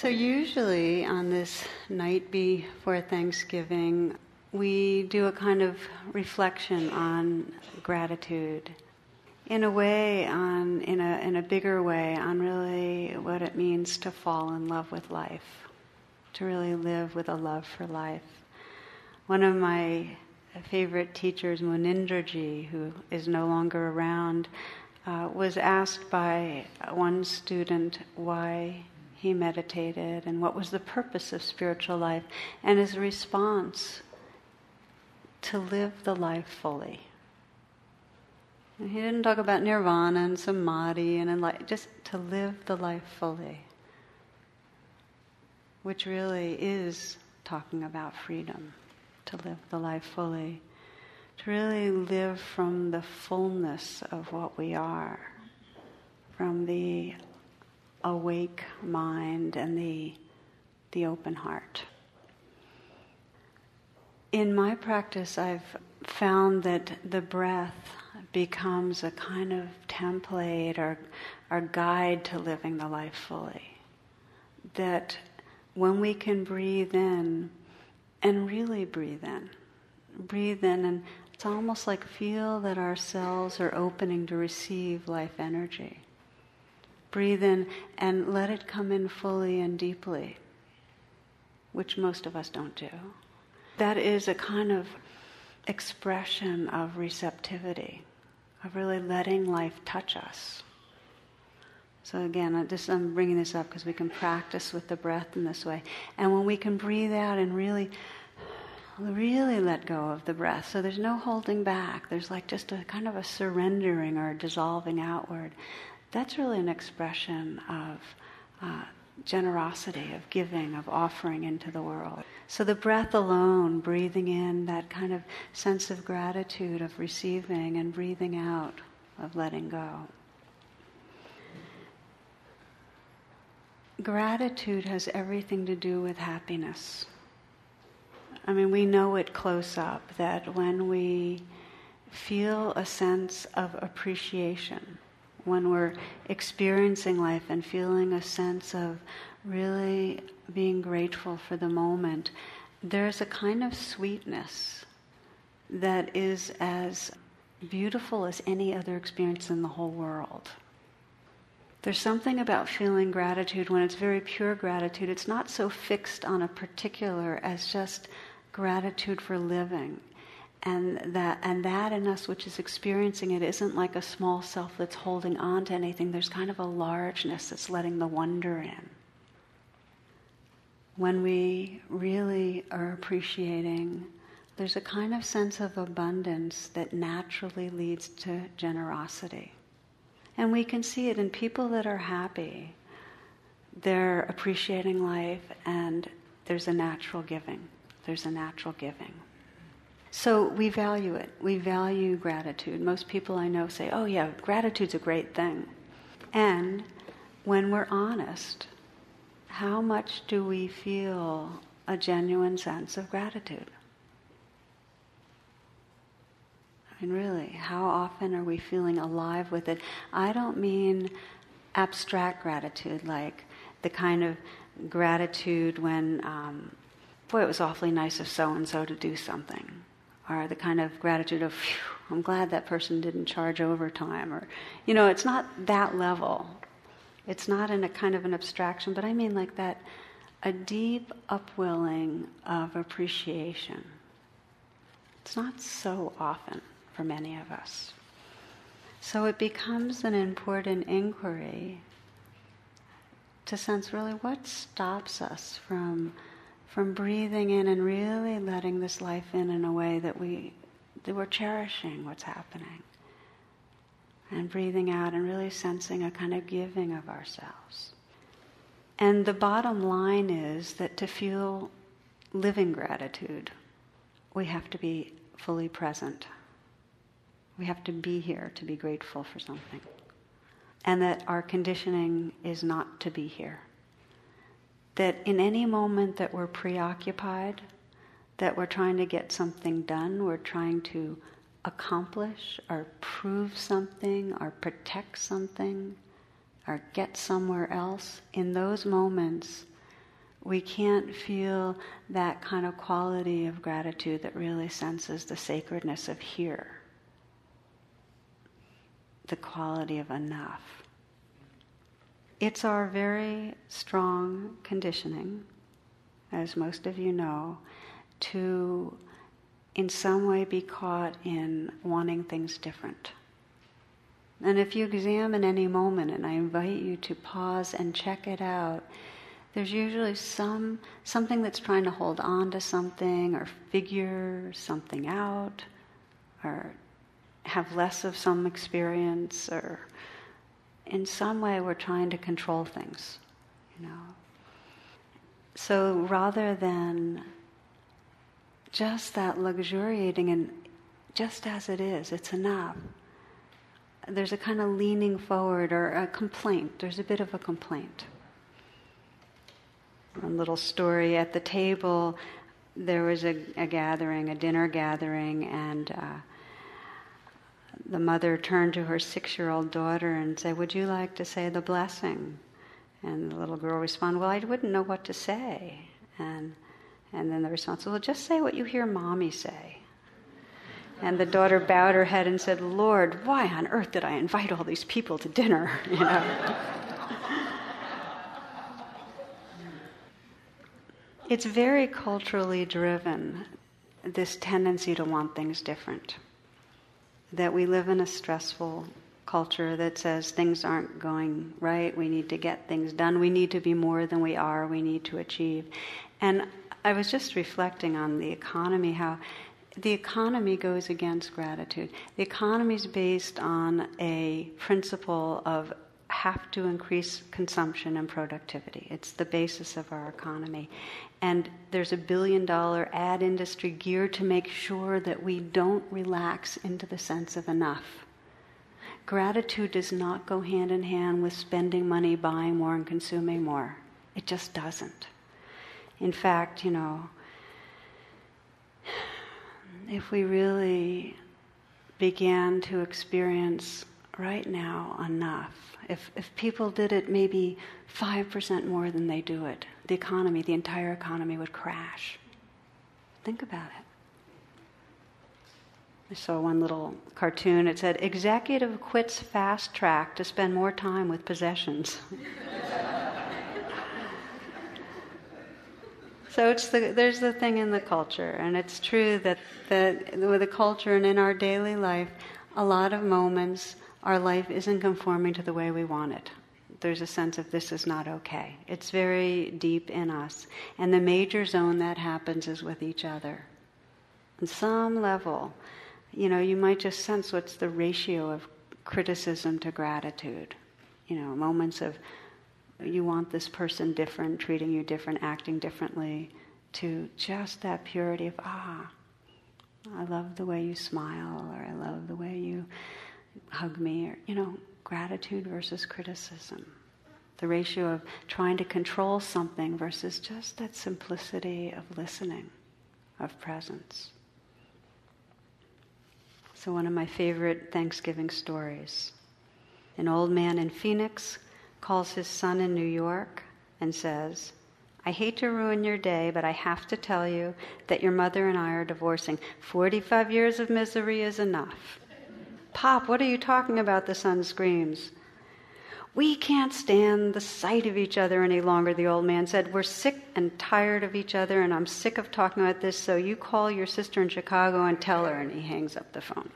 So, usually on this night before Thanksgiving, we do a kind of reflection on gratitude. In a way, on, in, a, in a bigger way, on really what it means to fall in love with life, to really live with a love for life. One of my favorite teachers, Munindraji, who is no longer around, uh, was asked by one student why he meditated and what was the purpose of spiritual life, and his response to live the life fully. And he didn't talk about nirvana and samadhi and just to live the life fully, which really is talking about freedom, to live the life fully, to really live from the fullness of what we are, from the awake mind and the, the open heart. In my practice, I've found that the breath becomes a kind of template or, or guide to living the life fully. That when we can breathe in and really breathe in, breathe in, and it's almost like feel that our cells are opening to receive life energy breathe in and let it come in fully and deeply, which most of us don't do. That is a kind of expression of receptivity, of really letting life touch us. So again, just, I'm bringing this up because we can practice with the breath in this way. And when we can breathe out and really, really let go of the breath, so there's no holding back. There's like just a kind of a surrendering or dissolving outward that's really an expression of uh, generosity, of giving, of offering into the world. So the breath alone, breathing in that kind of sense of gratitude, of receiving, and breathing out, of letting go. Gratitude has everything to do with happiness. I mean, we know it close up that when we feel a sense of appreciation, when we're experiencing life and feeling a sense of really being grateful for the moment, there's a kind of sweetness that is as beautiful as any other experience in the whole world. There's something about feeling gratitude when it's very pure gratitude. It's not so fixed on a particular as just gratitude for living and that and that in us which is experiencing it isn't like a small self that's holding on to anything. There's kind of a largeness that's letting the wonder in. When we really are appreciating there's a kind of sense of abundance that naturally leads to generosity. And we can see it in people that are happy. They're appreciating life and there's a natural giving. There's a natural giving so we value it. We value gratitude. Most people I know say, oh, yeah, gratitude's a great thing. And when we're honest, how much do we feel a genuine sense of gratitude? I mean, really, how often are we feeling alive with it? I don't mean abstract gratitude, like the kind of gratitude when, um, boy, it was awfully nice of so and so to do something are the kind of gratitude of, I'm glad that person didn't charge overtime, or, you know, it's not that level. It's not in a kind of an abstraction, but I mean like that, a deep upwelling of appreciation. It's not so often for many of us. So it becomes an important inquiry to sense really what stops us from from breathing in and really letting this life in in a way that we that we're cherishing what's happening. And breathing out and really sensing a kind of giving of ourselves. And the bottom line is that to feel living gratitude we have to be fully present. We have to be here to be grateful for something. And that our conditioning is not to be here that in any moment that we're preoccupied, that we're trying to get something done, we're trying to accomplish or prove something or protect something or get somewhere else, in those moments, we can't feel that kind of quality of gratitude that really senses the sacredness of here, the quality of enough. It's our very strong conditioning, as most of you know, to in some way be caught in wanting things different. And if you examine any moment, and I invite you to pause and check it out, there's usually some something that's trying to hold on to something or figure something out or have less of some experience or in some way we're trying to control things you know. So rather than just that luxuriating and just as it is it's enough there's a kind of leaning forward or a complaint. There's a bit of a complaint. A little story at the table. There was a, a gathering, a dinner gathering, and uh, the mother turned to her six year old daughter and said, Would you like to say the blessing? And the little girl responded, Well, I wouldn't know what to say. And, and then the response, was, Well, just say what you hear mommy say. And the daughter bowed her head and said, Lord, why on earth did I invite all these people to dinner? You know? It's very culturally driven, this tendency to want things different. That we live in a stressful culture that says things aren't going right, we need to get things done, we need to be more than we are, we need to achieve. And I was just reflecting on the economy, how the economy goes against gratitude. The economy is based on a principle of have to increase consumption and productivity. It's the basis of our economy. And there's a billion dollar ad industry geared to make sure that we don't relax into the sense of enough. Gratitude does not go hand in hand with spending money, buying more, and consuming more. It just doesn't. In fact, you know, if we really began to experience right now enough, if, if people did it maybe 5% more than they do it, the economy, the entire economy would crash. Think about it. I saw one little cartoon. It said, Executive quits fast track to spend more time with possessions. so it's the, there's the thing in the culture, and it's true that the, with the culture and in our daily life, a lot of moments our life isn't conforming to the way we want it. There's a sense of this is not okay. It's very deep in us. And the major zone that happens is with each other. On some level, you know, you might just sense what's the ratio of criticism to gratitude. You know, moments of you want this person different, treating you different, acting differently, to just that purity of, ah, I love the way you smile, or I love the way you hug me, or, you know, gratitude versus criticism. The ratio of trying to control something versus just that simplicity of listening, of presence. So, one of my favorite Thanksgiving stories an old man in Phoenix calls his son in New York and says, I hate to ruin your day, but I have to tell you that your mother and I are divorcing. 45 years of misery is enough. Pop, what are you talking about? The son screams. We can't stand the sight of each other any longer, the old man said. We're sick and tired of each other, and I'm sick of talking about this, so you call your sister in Chicago and tell her. And he hangs up the phone.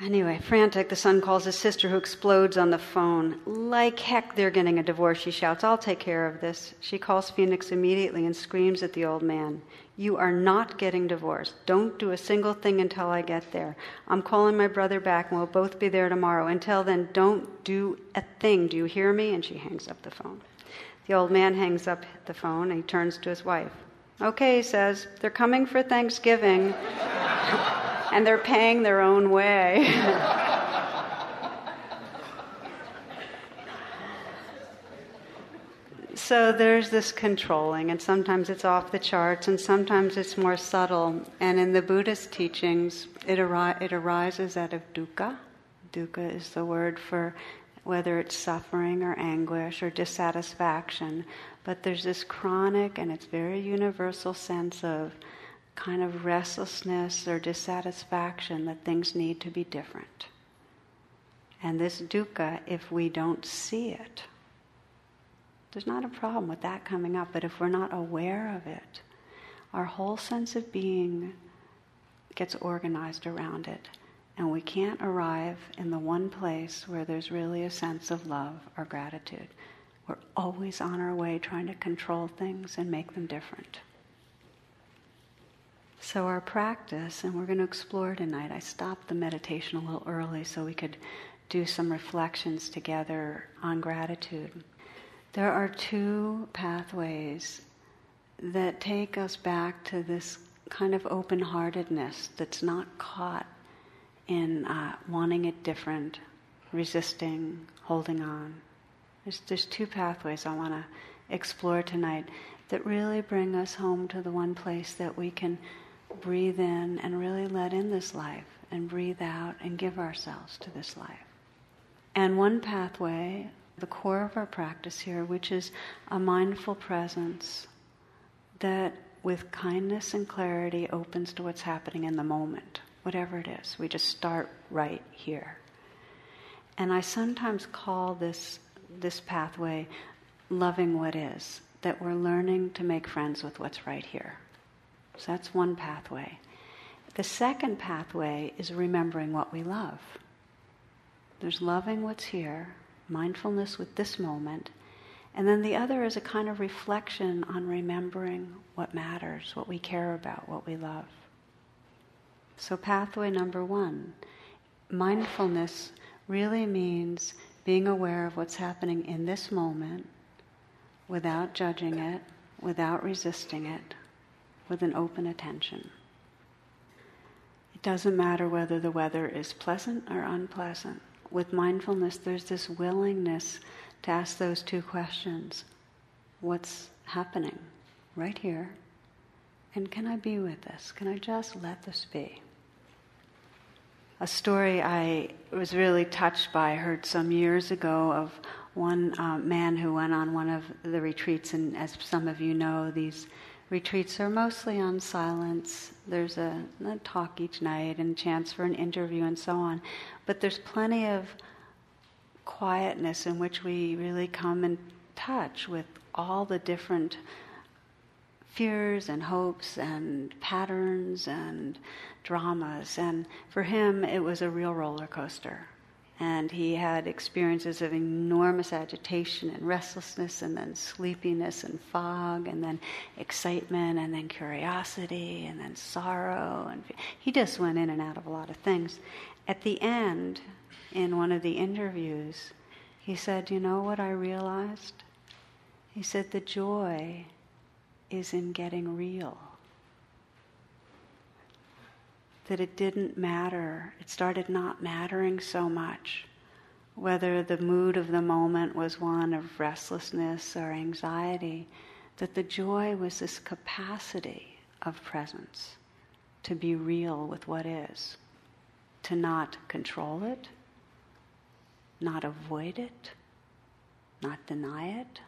Anyway, frantic, the son calls his sister, who explodes on the phone. Like heck, they're getting a divorce, she shouts. I'll take care of this. She calls Phoenix immediately and screams at the old man. You are not getting divorced. Don't do a single thing until I get there. I'm calling my brother back and we'll both be there tomorrow. Until then, don't do a thing. Do you hear me? And she hangs up the phone. The old man hangs up the phone and he turns to his wife. Okay, he says, they're coming for Thanksgiving and they're paying their own way. so there's this controlling, and sometimes it's off the charts, and sometimes it's more subtle. And in the Buddhist teachings, it, it arises out of dukkha. Dukkha is the word for whether it's suffering or anguish or dissatisfaction, but there's this chronic and it's very universal sense of kind of restlessness or dissatisfaction that things need to be different. And this dukkha, if we don't see it, there's not a problem with that coming up, but if we're not aware of it, our whole sense of being gets organized around it. And we can't arrive in the one place where there's really a sense of love or gratitude. We're always on our way trying to control things and make them different. So, our practice, and we're going to explore tonight, I stopped the meditation a little early so we could do some reflections together on gratitude. There are two pathways that take us back to this kind of open heartedness that's not caught in uh, wanting it different, resisting, holding on. There's, there's two pathways I want to explore tonight that really bring us home to the one place that we can breathe in and really let in this life and breathe out and give ourselves to this life. And one pathway, the core of our practice here, which is a mindful presence that with kindness and clarity opens to what's happening in the moment whatever it is. We just start right here. And I sometimes call this, this pathway loving what is, that we're learning to make friends with what's right here. So that's one pathway. The second pathway is remembering what we love. There's loving what's here, mindfulness with this moment, and then the other is a kind of reflection on remembering what matters, what we care about, what we love. So, pathway number one mindfulness really means being aware of what's happening in this moment without judging it, without resisting it, with an open attention. It doesn't matter whether the weather is pleasant or unpleasant. With mindfulness, there's this willingness to ask those two questions What's happening right here? And can I be with this? Can I just let this be? a story I was really touched by. I heard some years ago of one uh, man who went on one of the retreats, and as some of you know, these retreats are mostly on silence. There's a, a talk each night and chance for an interview and so on, but there's plenty of quietness in which we really come in touch with all the different fears and hopes and patterns and dramas. And for him, it was a real roller coaster. And he had experiences of enormous agitation and restlessness, and then sleepiness and fog, and then excitement, and then curiosity, and then sorrow. And he just went in and out of a lot of things. At the end, in one of the interviews, he said, You know what I realized? He said, The joy is in getting real. That it didn't matter, it started not mattering so much. Whether the mood of the moment was one of restlessness or anxiety, that the joy was this capacity of presence to be real with what is, to not control it, not avoid it, not deny it,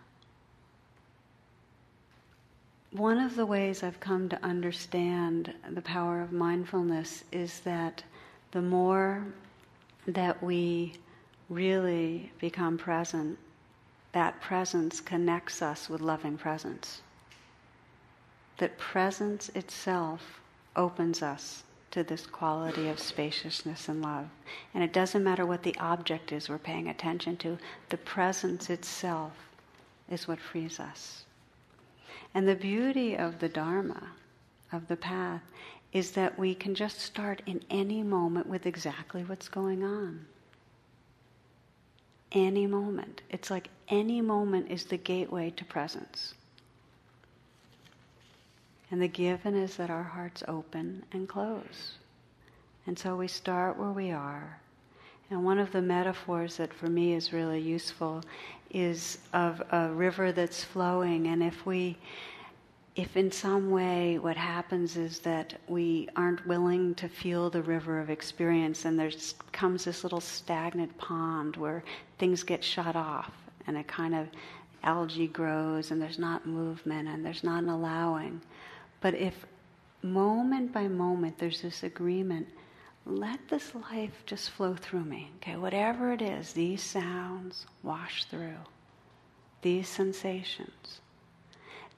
one of the ways I've come to understand the power of mindfulness is that the more that we really become present, that presence connects us with loving presence. That presence itself opens us to this quality of spaciousness and love. And it doesn't matter what the object is we're paying attention to, the presence itself is what frees us. And the beauty of the Dharma, of the path, is that we can just start in any moment with exactly what's going on. Any moment. It's like any moment is the gateway to presence. And the given is that our hearts open and close. And so we start where we are. And one of the metaphors that for me is really useful is of a river that's flowing. And if we if in some way what happens is that we aren't willing to feel the river of experience and there comes this little stagnant pond where things get shut off and a kind of algae grows and there's not movement and there's not an allowing. But if moment by moment there's this agreement, let this life just flow through me. Okay, whatever it is, these sounds wash through, these sensations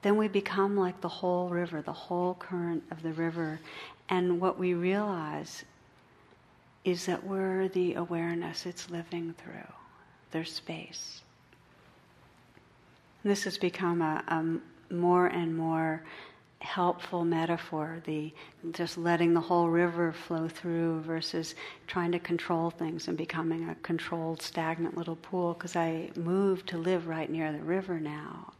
then we become like the whole river, the whole current of the river. And what we realize is that we're the awareness it's living through. There's space. This has become a, a more and more helpful metaphor the just letting the whole river flow through versus trying to control things and becoming a controlled stagnant little pool because i moved to live right near the river now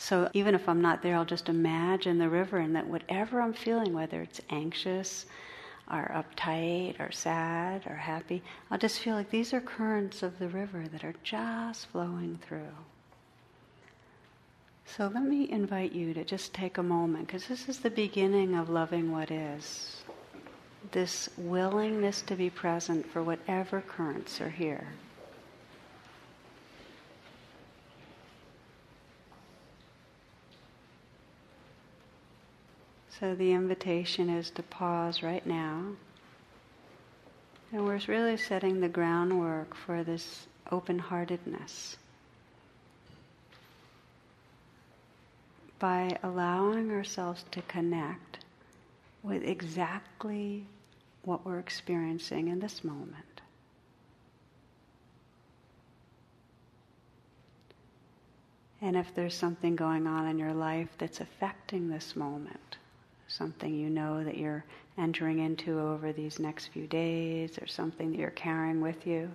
so even if I'm not there, I'll just imagine the river and that whatever I'm feeling, whether it's anxious or uptight or sad or happy, I'll just feel like these are currents of the river that are just flowing through. So let me invite you to just take a moment because this is the beginning of loving what is. This willingness to be present for whatever currents are here. So the invitation is to pause right now. And we're really setting the groundwork for this open heartedness. By allowing ourselves to connect with exactly what we're experiencing in this moment. And if there's something going on in your life that's affecting this moment, something you know that you're entering into over these next few days or something that you're carrying with you,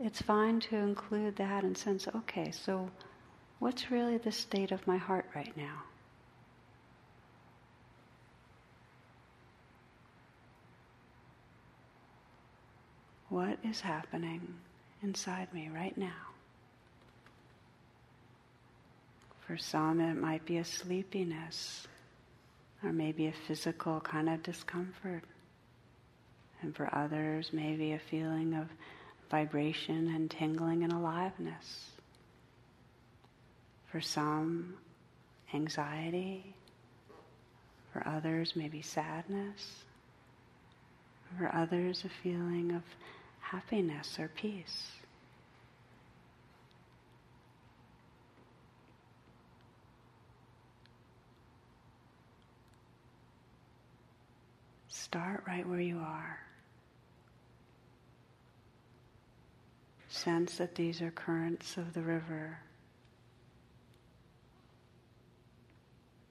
it's fine to include that and sense, okay, so what's really the state of my heart right now? What is happening inside me right now? For some, it might be a sleepiness or maybe a physical kind of discomfort. And for others, maybe a feeling of vibration and tingling and aliveness. For some, anxiety. For others, maybe sadness. For others, a feeling of happiness or peace. Start right where you are. Sense that these are currents of the river.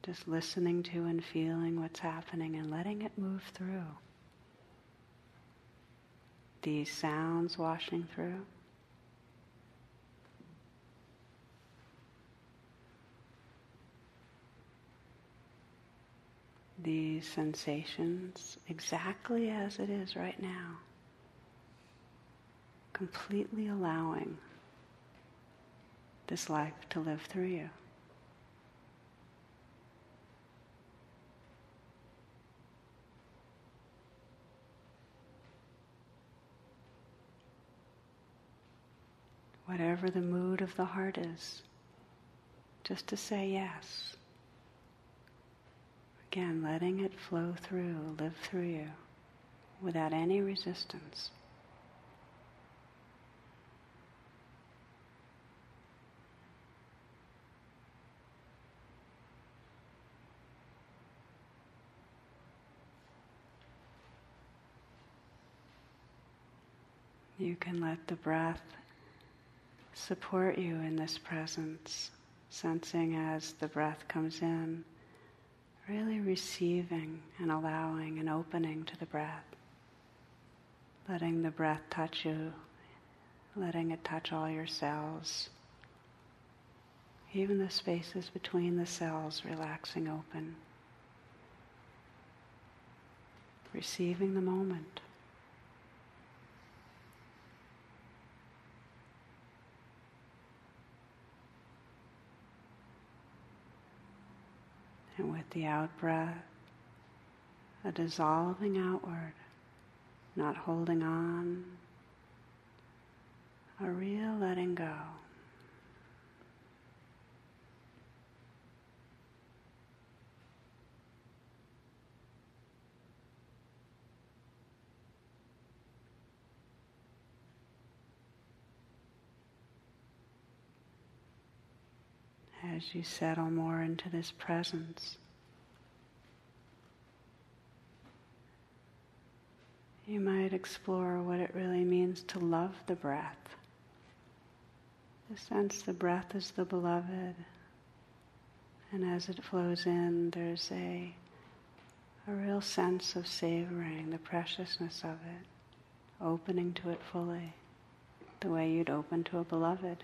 Just listening to and feeling what's happening and letting it move through. These sounds washing through. these sensations exactly as it is right now, completely allowing this life to live through you. Whatever the mood of the heart is, just to say yes. Again, letting it flow through, live through you without any resistance. You can let the breath support you in this presence, sensing as the breath comes in really receiving and allowing and opening to the breath. Letting the breath touch you, letting it touch all your cells. Even the spaces between the cells relaxing open. Receiving the moment. And with the out breath, a dissolving outward, not holding on, a real letting go. As you settle more into this presence. You might explore what it really means to love the breath. The sense the breath is the beloved, and as it flows in, there's a, a real sense of savoring the preciousness of it, opening to it fully, the way you'd open to a beloved.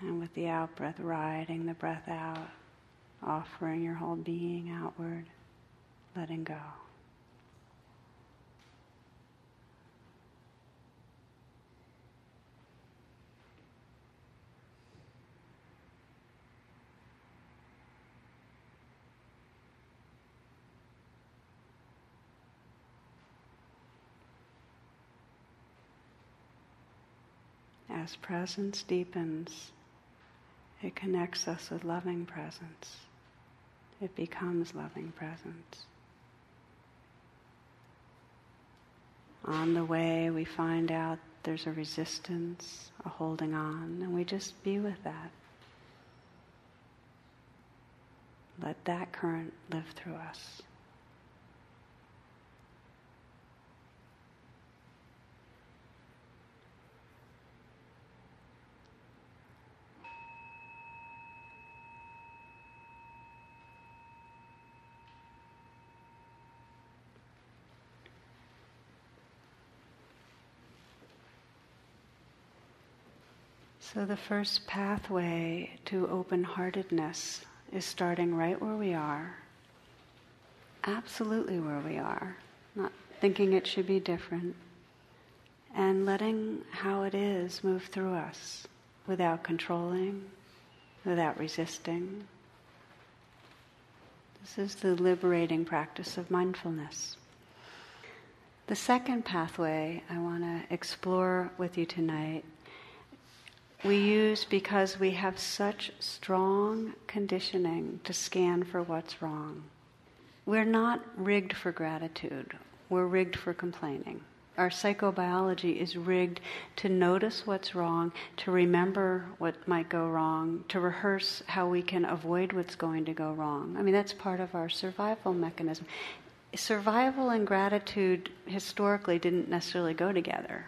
And with the out breath, riding the breath out, offering your whole being outward, letting go. As presence deepens, it connects us with loving presence. It becomes loving presence. On the way, we find out there's a resistance, a holding on, and we just be with that. Let that current live through us. So, the first pathway to open heartedness is starting right where we are, absolutely where we are, not thinking it should be different, and letting how it is move through us without controlling, without resisting. This is the liberating practice of mindfulness. The second pathway I want to explore with you tonight we use because we have such strong conditioning to scan for what's wrong. We're not rigged for gratitude, we're rigged for complaining. Our psychobiology is rigged to notice what's wrong, to remember what might go wrong, to rehearse how we can avoid what's going to go wrong. I mean, that's part of our survival mechanism. Survival and gratitude historically didn't necessarily go together,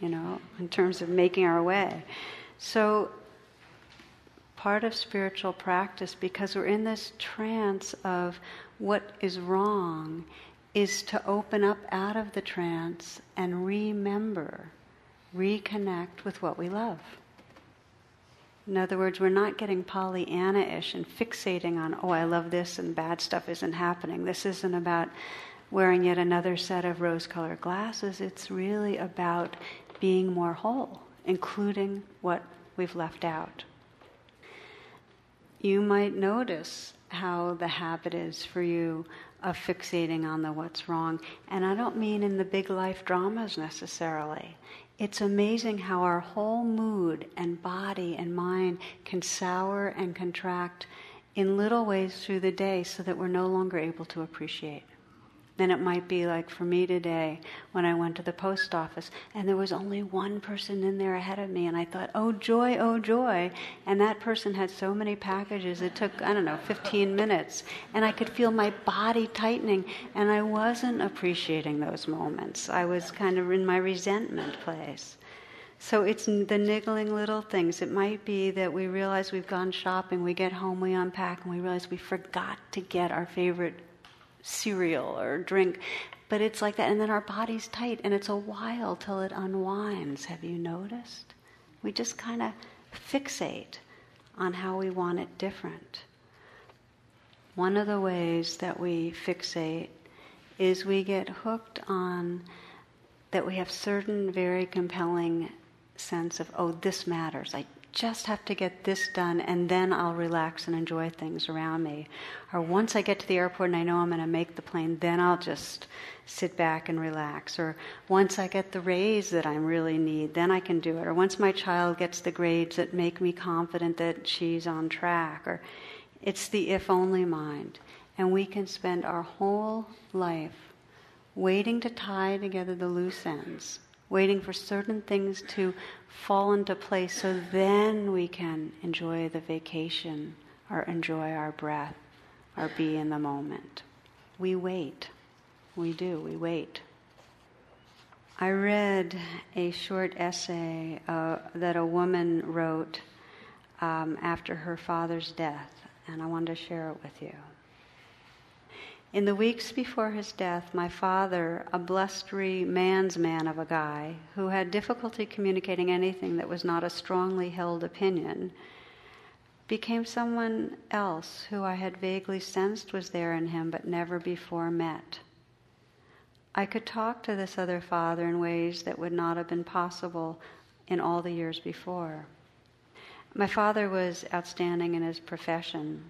you know, in terms of making our way. So, part of spiritual practice, because we're in this trance of what is wrong, is to open up out of the trance and remember, reconnect with what we love. In other words, we're not getting Pollyanna ish and fixating on, oh, I love this and bad stuff isn't happening. This isn't about wearing yet another set of rose colored glasses. It's really about being more whole including what we've left out. You might notice how the habit is for you of fixating on the what's wrong. And I don't mean in the big life dramas necessarily. It's amazing how our whole mood and body and mind can sour and contract in little ways through the day so that we're no longer able to appreciate. Then it might be like for me today when I went to the post office and there was only one person in there ahead of me and I thought, oh joy, oh joy. And that person had so many packages, it took, I don't know, 15 minutes. And I could feel my body tightening and I wasn't appreciating those moments. I was kind of in my resentment place. So it's the niggling little things. It might be that we realize we've gone shopping, we get home, we unpack, and we realize we forgot to get our favorite cereal or drink. But it's like that, and then our body's tight, and it's a while till it unwinds. Have you noticed? We just kind of fixate on how we want it different. One of the ways that we fixate is we get hooked on that we have certain very compelling sense of, oh, this matters. I just have to get this done and then I'll relax and enjoy things around me. Or once I get to the airport and I know I'm going to make the plane, then I'll just sit back and relax. Or once I get the raise that I really need, then I can do it. Or once my child gets the grades that make me confident that she's on track. Or it's the if only mind. And we can spend our whole life waiting to tie together the loose ends waiting for certain things to fall into place so then we can enjoy the vacation or enjoy our breath or be in the moment. We wait. We do. We wait. I read a short essay uh, that a woman wrote um, after her father's death, and I wanted to share it with you. In the weeks before his death, my father, a blustery man's man of a guy who had difficulty communicating anything that was not a strongly held opinion, became someone else who I had vaguely sensed was there in him but never before met. I could talk to this other father in ways that would not have been possible in all the years before. My father was outstanding in his profession.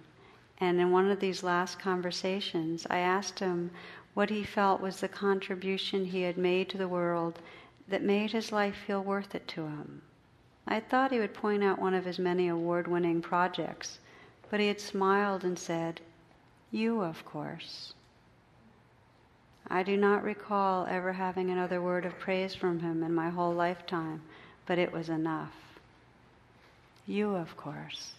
And in one of these last conversations, I asked him what he felt was the contribution he had made to the world that made his life feel worth it to him. I thought he would point out one of his many award winning projects, but he had smiled and said, You, of course. I do not recall ever having another word of praise from him in my whole lifetime, but it was enough. You, of course.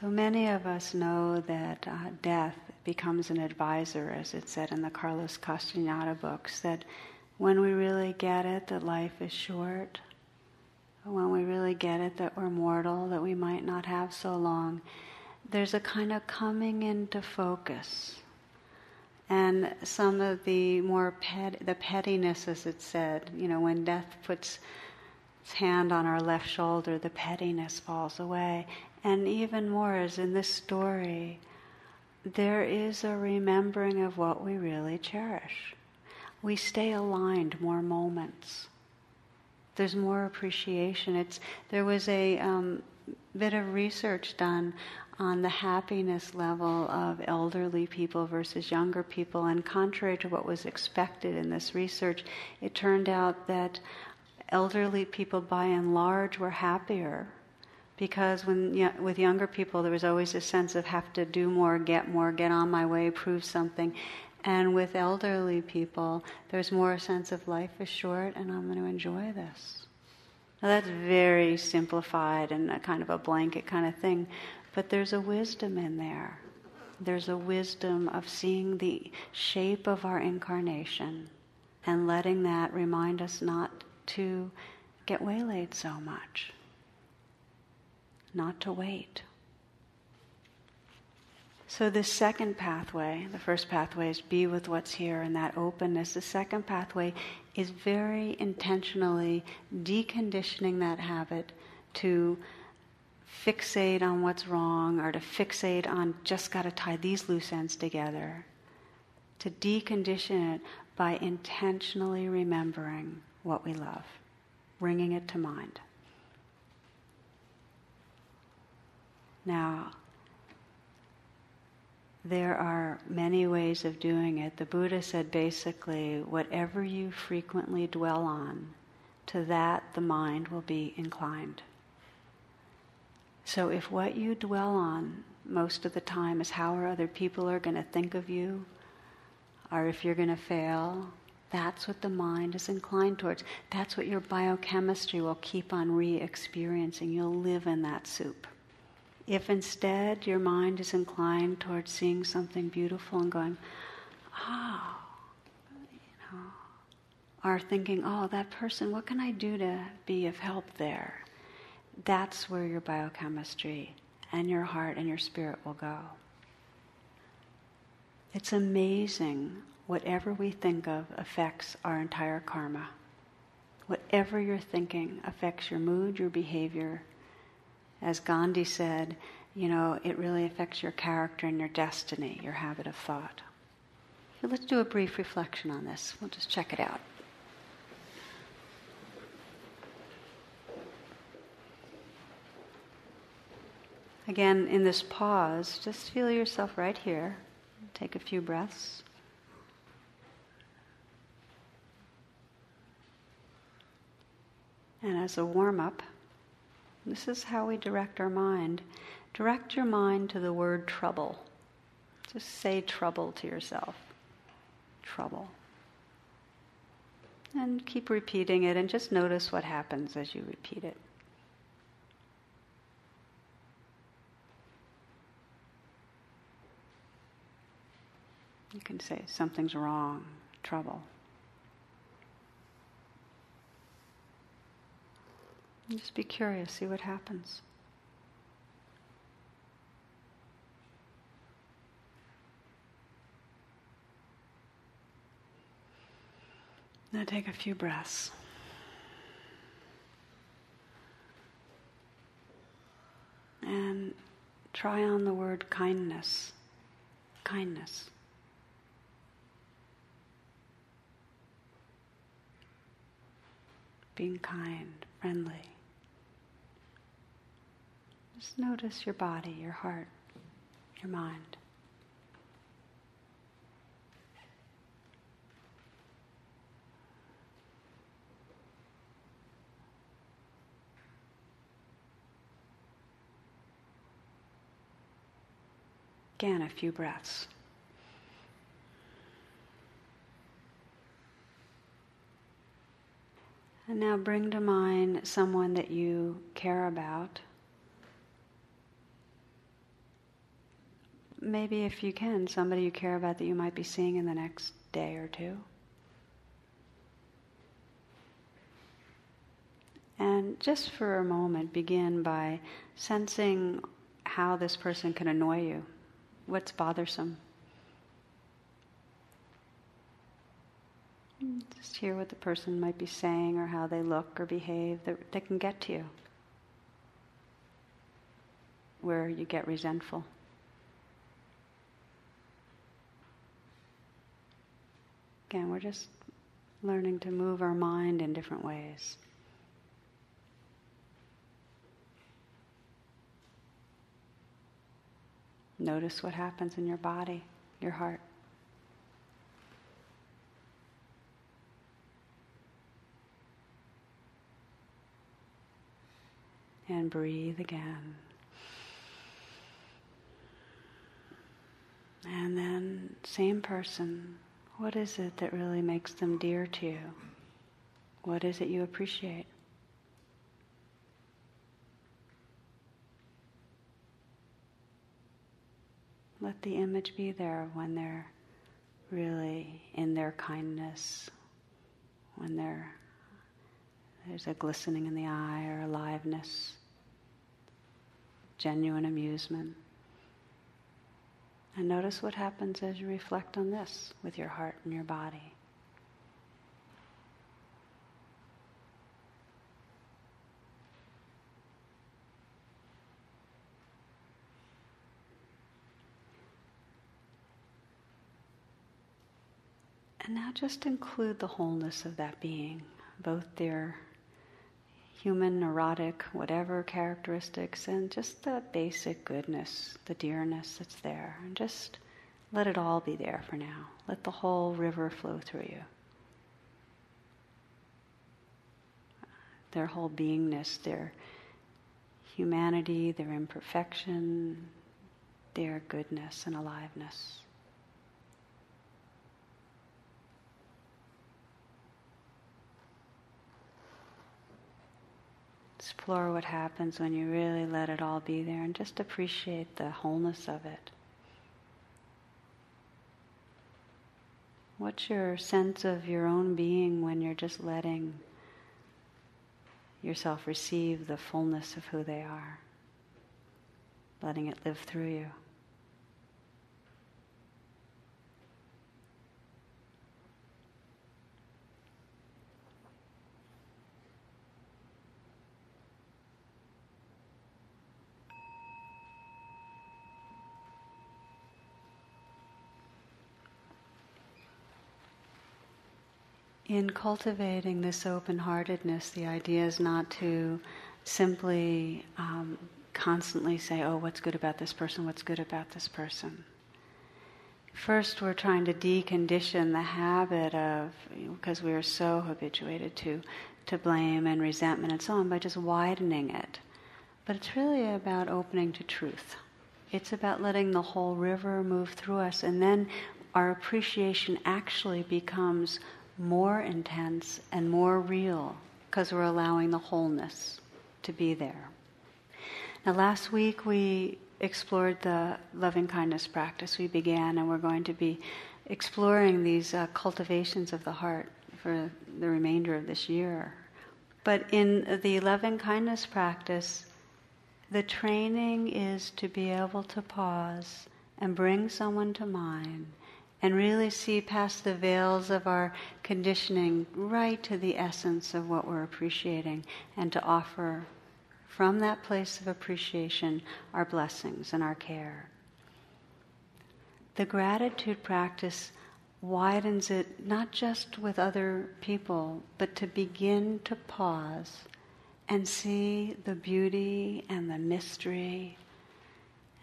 So many of us know that uh, death becomes an advisor, as it said in the Carlos Castaneda books, that when we really get it, that life is short, when we really get it, that we're mortal, that we might not have so long, there's a kind of coming into focus. And some of the more pet, the pettiness, as it said, you know, when death puts its hand on our left shoulder, the pettiness falls away. And even more, as in this story, there is a remembering of what we really cherish. We stay aligned more moments. There's more appreciation. It's, there was a um, bit of research done on the happiness level of elderly people versus younger people, and contrary to what was expected in this research, it turned out that elderly people by and large were happier because when with younger people there was always a sense of have to do more, get more, get on my way, prove something. And with elderly people, there's more a sense of life is short and I'm going to enjoy this. Now that's very simplified and a kind of a blanket kind of thing, but there's a wisdom in there. There's a wisdom of seeing the shape of our incarnation and letting that remind us not to get waylaid so much not to wait. So, the second pathway, the first pathway is be with what's here and that openness. The second pathway is very intentionally deconditioning that habit to fixate on what's wrong or to fixate on just got to tie these loose ends together. To decondition it by intentionally remembering what we love, bringing it to mind. Now, there are many ways of doing it. The Buddha said basically, whatever you frequently dwell on, to that the mind will be inclined. So if what you dwell on most of the time is how other people are going to think of you, or if you're going to fail, that's what the mind is inclined towards. That's what your biochemistry will keep on re experiencing. You'll live in that soup. If instead your mind is inclined towards seeing something beautiful and going, oh, you know, or thinking, oh, that person, what can I do to be of help there? That's where your biochemistry and your heart and your spirit will go. It's amazing whatever we think of affects our entire karma. Whatever you're thinking affects your mood, your behavior, as Gandhi said, you know, it really affects your character and your destiny, your habit of thought. So let's do a brief reflection on this. We'll just check it out. Again, in this pause, just feel yourself right here. Take a few breaths. And as a warm up, this is how we direct our mind. Direct your mind to the word trouble. Just say trouble to yourself. Trouble. And keep repeating it and just notice what happens as you repeat it. You can say something's wrong, trouble. And just be curious, see what happens. Now take a few breaths. And try on the word kindness. Kindness. Being kind, friendly. Just notice your body, your heart, your mind. Again, a few breaths. And now bring to mind someone that you care about maybe if you can, somebody you care about that you might be seeing in the next day or two. And just for a moment, begin by sensing how this person can annoy you, what's bothersome. Just hear what the person might be saying or how they look or behave that, that can get to you, where you get resentful. Again, we're just learning to move our mind in different ways. Notice what happens in your body, your heart. And breathe again. And then, same person, what is it that really makes them dear to you? What is it you appreciate? Let the image be there when they're really in their kindness, when there's a glistening in the eye or aliveness, genuine amusement. And notice what happens as you reflect on this with your heart and your body. And now just include the wholeness of that being, both their human, neurotic, whatever characteristics, and just the basic goodness, the dearness that's there. And just let it all be there for now. Let the whole river flow through you. Their whole beingness, their humanity, their imperfection, their goodness and aliveness. Explore what happens when you really let it all be there and just appreciate the wholeness of it. What's your sense of your own being when you're just letting yourself receive the fullness of who they are, letting it live through you? In cultivating this open heartedness, the idea is not to simply um, constantly say, oh, what's good about this person, what's good about this person. First, we're trying to decondition the habit of, because we are so habituated to, to blame and resentment and so on, by just widening it. But it's really about opening to truth. It's about letting the whole river move through us, and then our appreciation actually becomes more intense and more real because we're allowing the wholeness to be there. Now, last week we explored the loving kindness practice we began, and we're going to be exploring these uh, cultivations of the heart for the remainder of this year. But in the loving kindness practice, the training is to be able to pause and bring someone to mind and really see past the veils of our conditioning right to the essence of what we're appreciating and to offer from that place of appreciation our blessings and our care. The gratitude practice widens it not just with other people, but to begin to pause and see the beauty and the mystery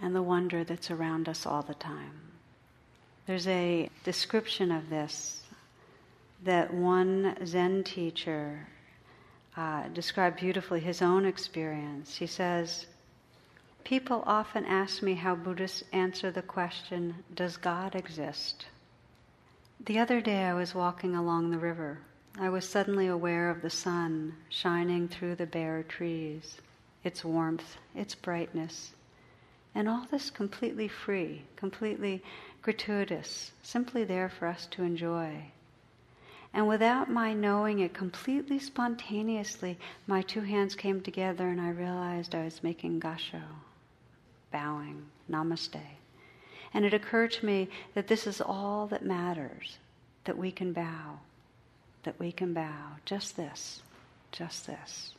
and the wonder that's around us all the time. There's a description of this that one Zen teacher uh, described beautifully his own experience. He says, People often ask me how Buddhists answer the question, Does God exist? The other day I was walking along the river. I was suddenly aware of the sun shining through the bare trees, its warmth, its brightness, and all this completely free, completely gratuitous, simply there for us to enjoy. And without my knowing it completely spontaneously, my two hands came together and I realized I was making gassho, bowing, namaste. And it occurred to me that this is all that matters, that we can bow, that we can bow, just this, just this.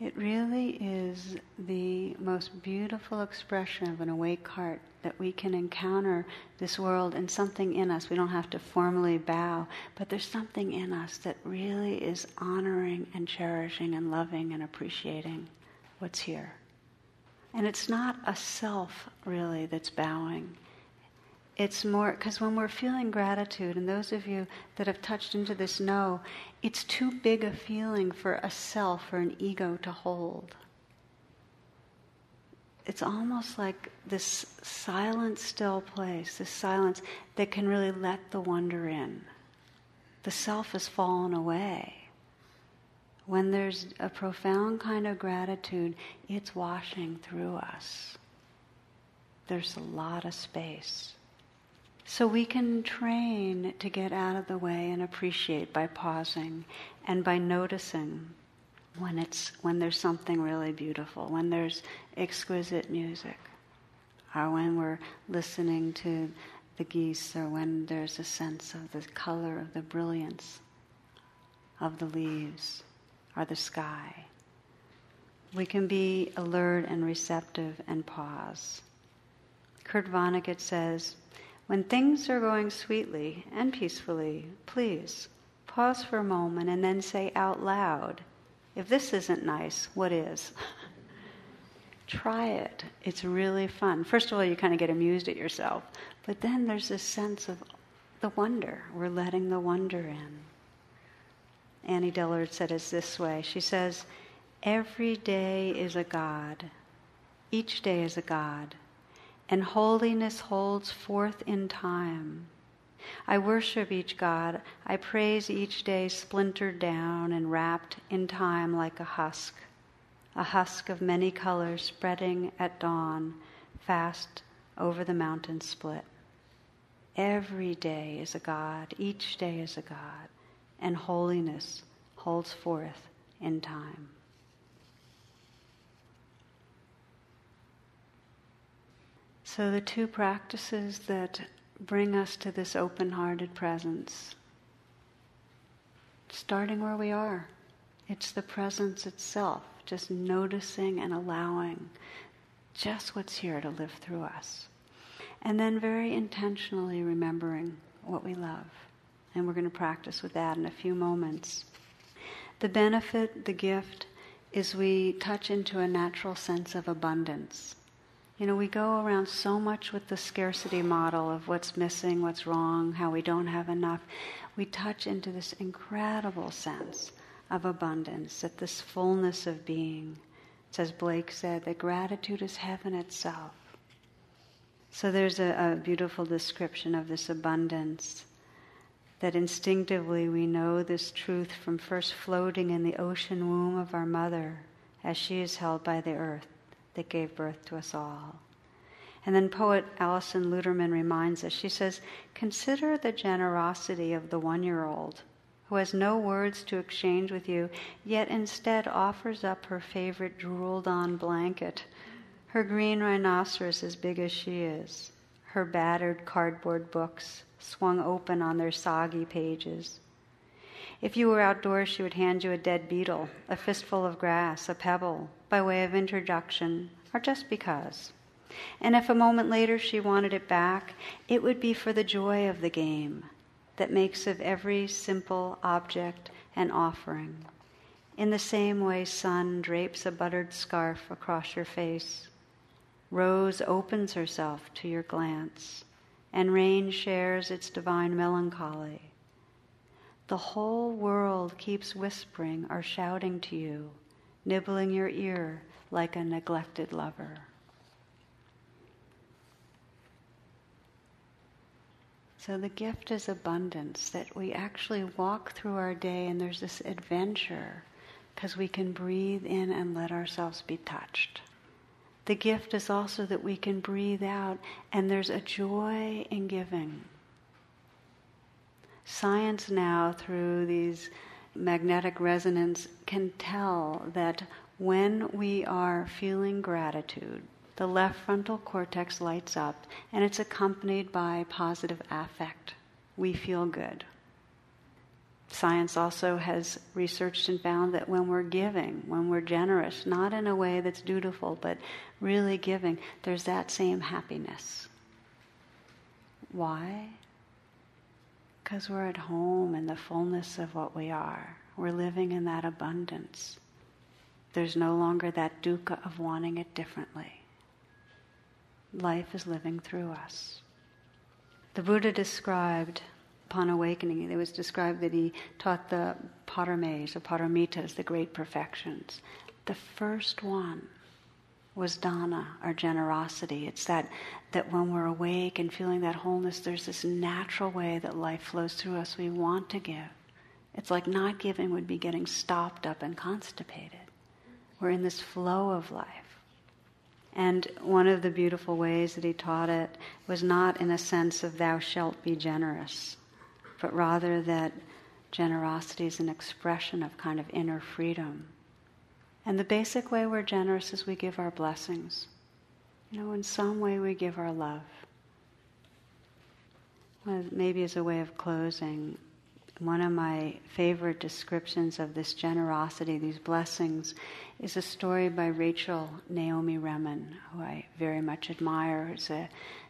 It really is the most beautiful expression of an awake heart that we can encounter this world and something in us. We don't have to formally bow, but there's something in us that really is honoring and cherishing and loving and appreciating what's here. And it's not a self, really, that's bowing. It's more, because when we're feeling gratitude, and those of you that have touched into this know, it's too big a feeling for a self or an ego to hold it's almost like this silent, still place, this silence that can really let the wonder in. The self has fallen away. When there's a profound kind of gratitude, it's washing through us. There's a lot of space. So we can train to get out of the way and appreciate by pausing and by noticing when it's when there's something really beautiful, when there's exquisite music, or when we're listening to the geese, or when there's a sense of the color of the brilliance of the leaves or the sky. We can be alert and receptive and pause. Kurt Vonnegut says, when things are going sweetly and peacefully, please pause for a moment and then say out loud, if this isn't nice, what is? Try it. It's really fun. First of all, you kind of get amused at yourself, but then there's this sense of the wonder. We're letting the wonder in. Annie Dillard said it this way She says, Every day is a God, each day is a God, and holiness holds forth in time. I worship each God. I praise each day splintered down and wrapped in time like a husk, a husk of many colors spreading at dawn, fast over the mountain split. Every day is a God, each day is a God, and holiness holds forth in time. So, the two practices that bring us to this open hearted presence. Starting where we are. It's the presence itself, just noticing and allowing just what's here to live through us. And then very intentionally remembering what we love. And we're going to practice with that in a few moments. The benefit, the gift, is we touch into a natural sense of abundance. You know, we go around so much with the scarcity model of what's missing, what's wrong, how we don't have enough. We touch into this incredible sense of abundance, that this fullness of being. As Blake said, that gratitude is heaven itself. So there's a, a beautiful description of this abundance that instinctively we know this truth from first floating in the ocean womb of our mother as she is held by the earth that gave birth to us all. And then poet Alison Luterman reminds us, she says, Consider the generosity of the one year old who has no words to exchange with you, yet instead offers up her favorite drooled on blanket, her green rhinoceros as big as she is, her battered cardboard books, swung open on their soggy pages. If you were outdoors, she would hand you a dead beetle, a fistful of grass, a pebble, by way of introduction, or just because. And if a moment later she wanted it back, it would be for the joy of the game that makes of every simple object an offering. In the same way, sun drapes a buttered scarf across your face, rose opens herself to your glance and rain shares its divine melancholy. The whole world keeps whispering or shouting to you, nibbling your ear like a neglected lover. So the gift is abundance, that we actually walk through our day and there's this adventure because we can breathe in and let ourselves be touched. The gift is also that we can breathe out, and there's a joy in giving. Science now, through these magnetic resonance, can tell that when we are feeling gratitude, the left frontal cortex lights up and it's accompanied by positive affect. We feel good. Science also has researched and found that when we're giving, when we're generous, not in a way that's dutiful, but really giving, there's that same happiness. Why? Because we're at home in the fullness of what we are. We're living in that abundance. There's no longer that dukkha of wanting it differently. Life is living through us. The Buddha described upon awakening, it was described that he taught the paramis, the paramitas, the great perfections. The first one was dana, our generosity. It's that, that when we're awake and feeling that wholeness, there's this natural way that life flows through us. We want to give. It's like not giving would be getting stopped up and constipated. We're in this flow of life. And one of the beautiful ways that he taught it was not in a sense of thou shalt be generous, but rather that generosity is an expression of kind of inner freedom. And the basic way we're generous is we give our blessings. You know, in some way we give our love. Well, maybe as a way of closing, one of my favorite descriptions of this generosity, these blessings, is a story by Rachel Naomi Remen, who I very much admire, who's a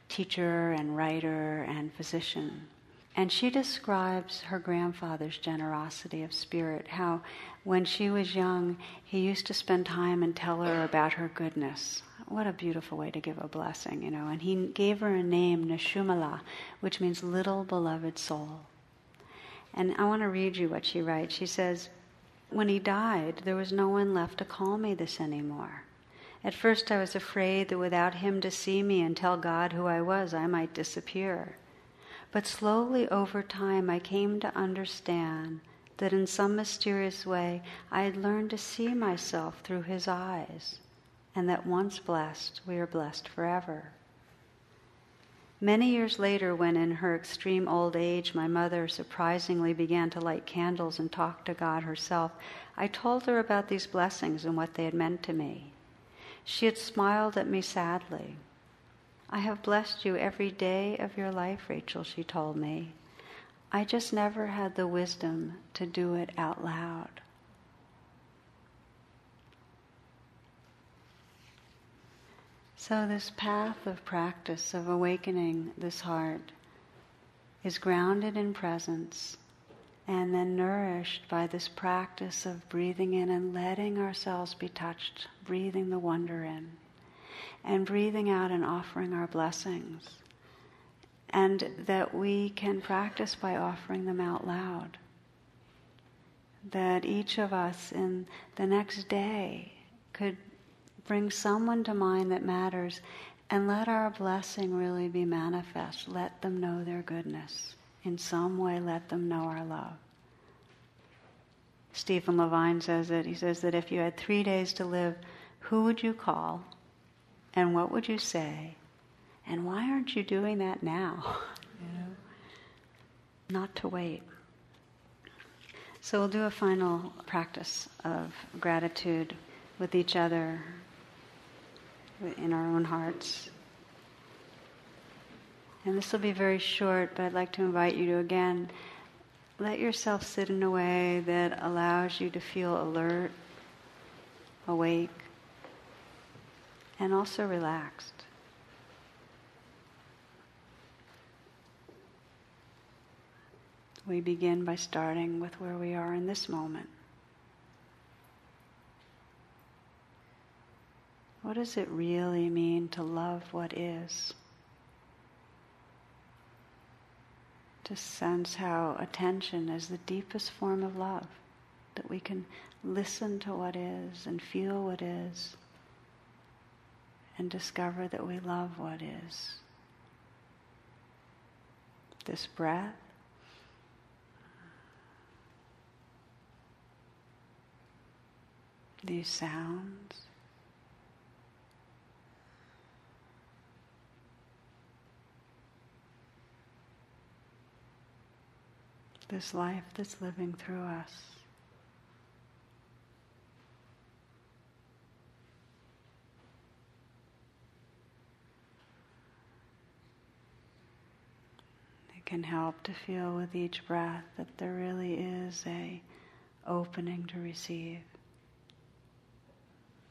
teacher and writer and physician. And she describes her grandfather's generosity of spirit, how when she was young, he used to spend time and tell her about her goodness. What a beautiful way to give a blessing, you know. And he gave her a name, Nishumala, which means little beloved soul. And I want to read you what she writes. She says, When he died, there was no one left to call me this anymore. At first, I was afraid that without him to see me and tell God who I was, I might disappear. But slowly over time, I came to understand that in some mysterious way I had learned to see myself through his eyes, and that once blessed, we are blessed forever. Many years later, when in her extreme old age my mother surprisingly began to light candles and talk to God herself, I told her about these blessings and what they had meant to me. She had smiled at me sadly. I have blessed you every day of your life, Rachel, she told me. I just never had the wisdom to do it out loud. So, this path of practice of awakening this heart is grounded in presence and then nourished by this practice of breathing in and letting ourselves be touched, breathing the wonder in, and breathing out and offering our blessings. And that we can practice by offering them out loud. That each of us in the next day could bring someone to mind that matters and let our blessing really be manifest. Let them know their goodness. In some way, let them know our love. Stephen Levine says it. He says that if you had three days to live, who would you call? And what would you say? And why aren't you doing that now? you know? Not to wait. So we'll do a final practice of gratitude with each other in our own hearts. And this will be very short, but I'd like to invite you to again let yourself sit in a way that allows you to feel alert, awake, and also relaxed. We begin by starting with where we are in this moment. What does it really mean to love what is? To sense how attention is the deepest form of love, that we can listen to what is and feel what is and discover that we love what is. This breath. These sounds. this life that's living through us. It can help to feel with each breath that there really is a opening to receive.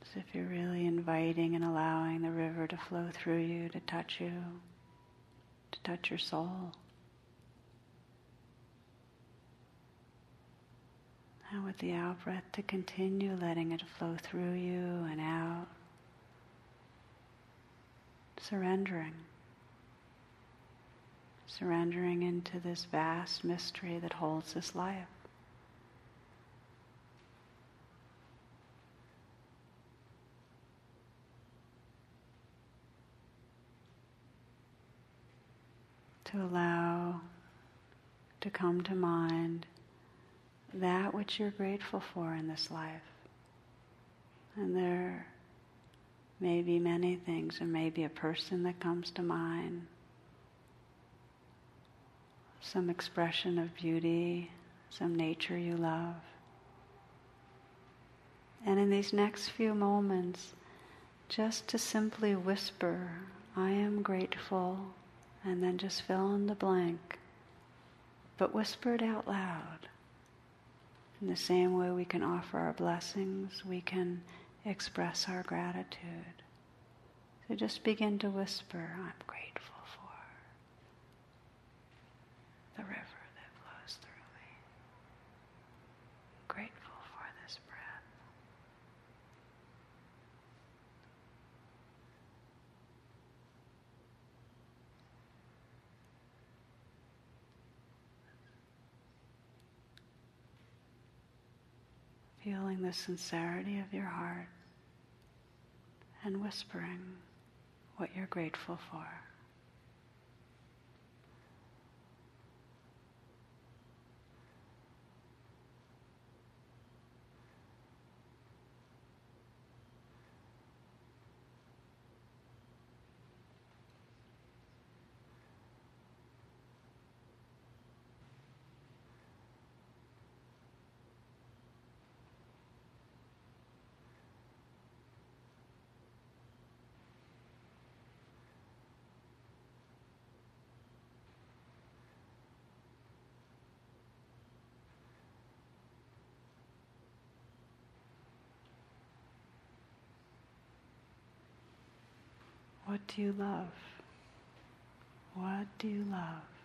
As if you're really inviting and allowing the river to flow through you, to touch you, to touch your soul. And with the out breath, to continue letting it flow through you and out. Surrendering. Surrendering into this vast mystery that holds this life. To allow to come to mind that which you're grateful for in this life. And there may be many things. There may be a person that comes to mind, some expression of beauty, some nature you love. And in these next few moments, just to simply whisper, I am grateful, and then just fill in the blank, but whisper it out loud. In the same way we can offer our blessings, we can express our gratitude. So just begin to whisper, I'm grateful for the river that flows through me. I'm grateful for this breath. Feeling the sincerity of your heart and whispering what you're grateful for. Do you love? What do you love?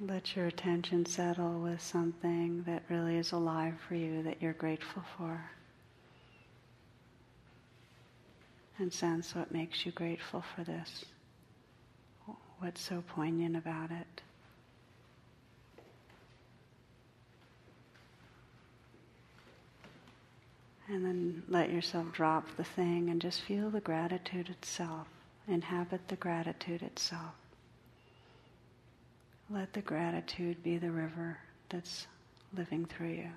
Let your attention settle with something that really is alive for you that you're grateful for. And sense what makes you grateful for this. What's so poignant about it? And then let yourself drop the thing and just feel the gratitude itself. Inhabit the gratitude itself. Let the gratitude be the river that's living through you.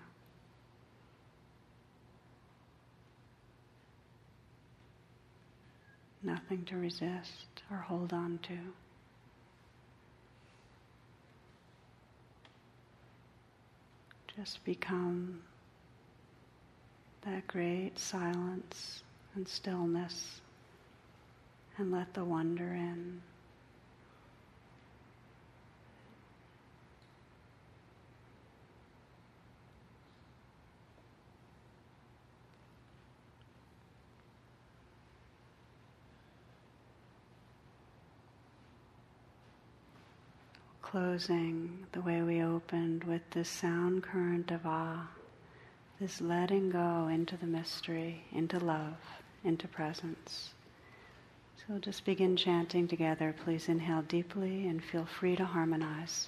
Nothing to resist or hold on to. Just become that great silence and stillness and let the wonder in. Closing the way we opened with this sound current of ah, this letting go into the mystery, into love, into presence. So just begin chanting together. Please inhale deeply and feel free to harmonize.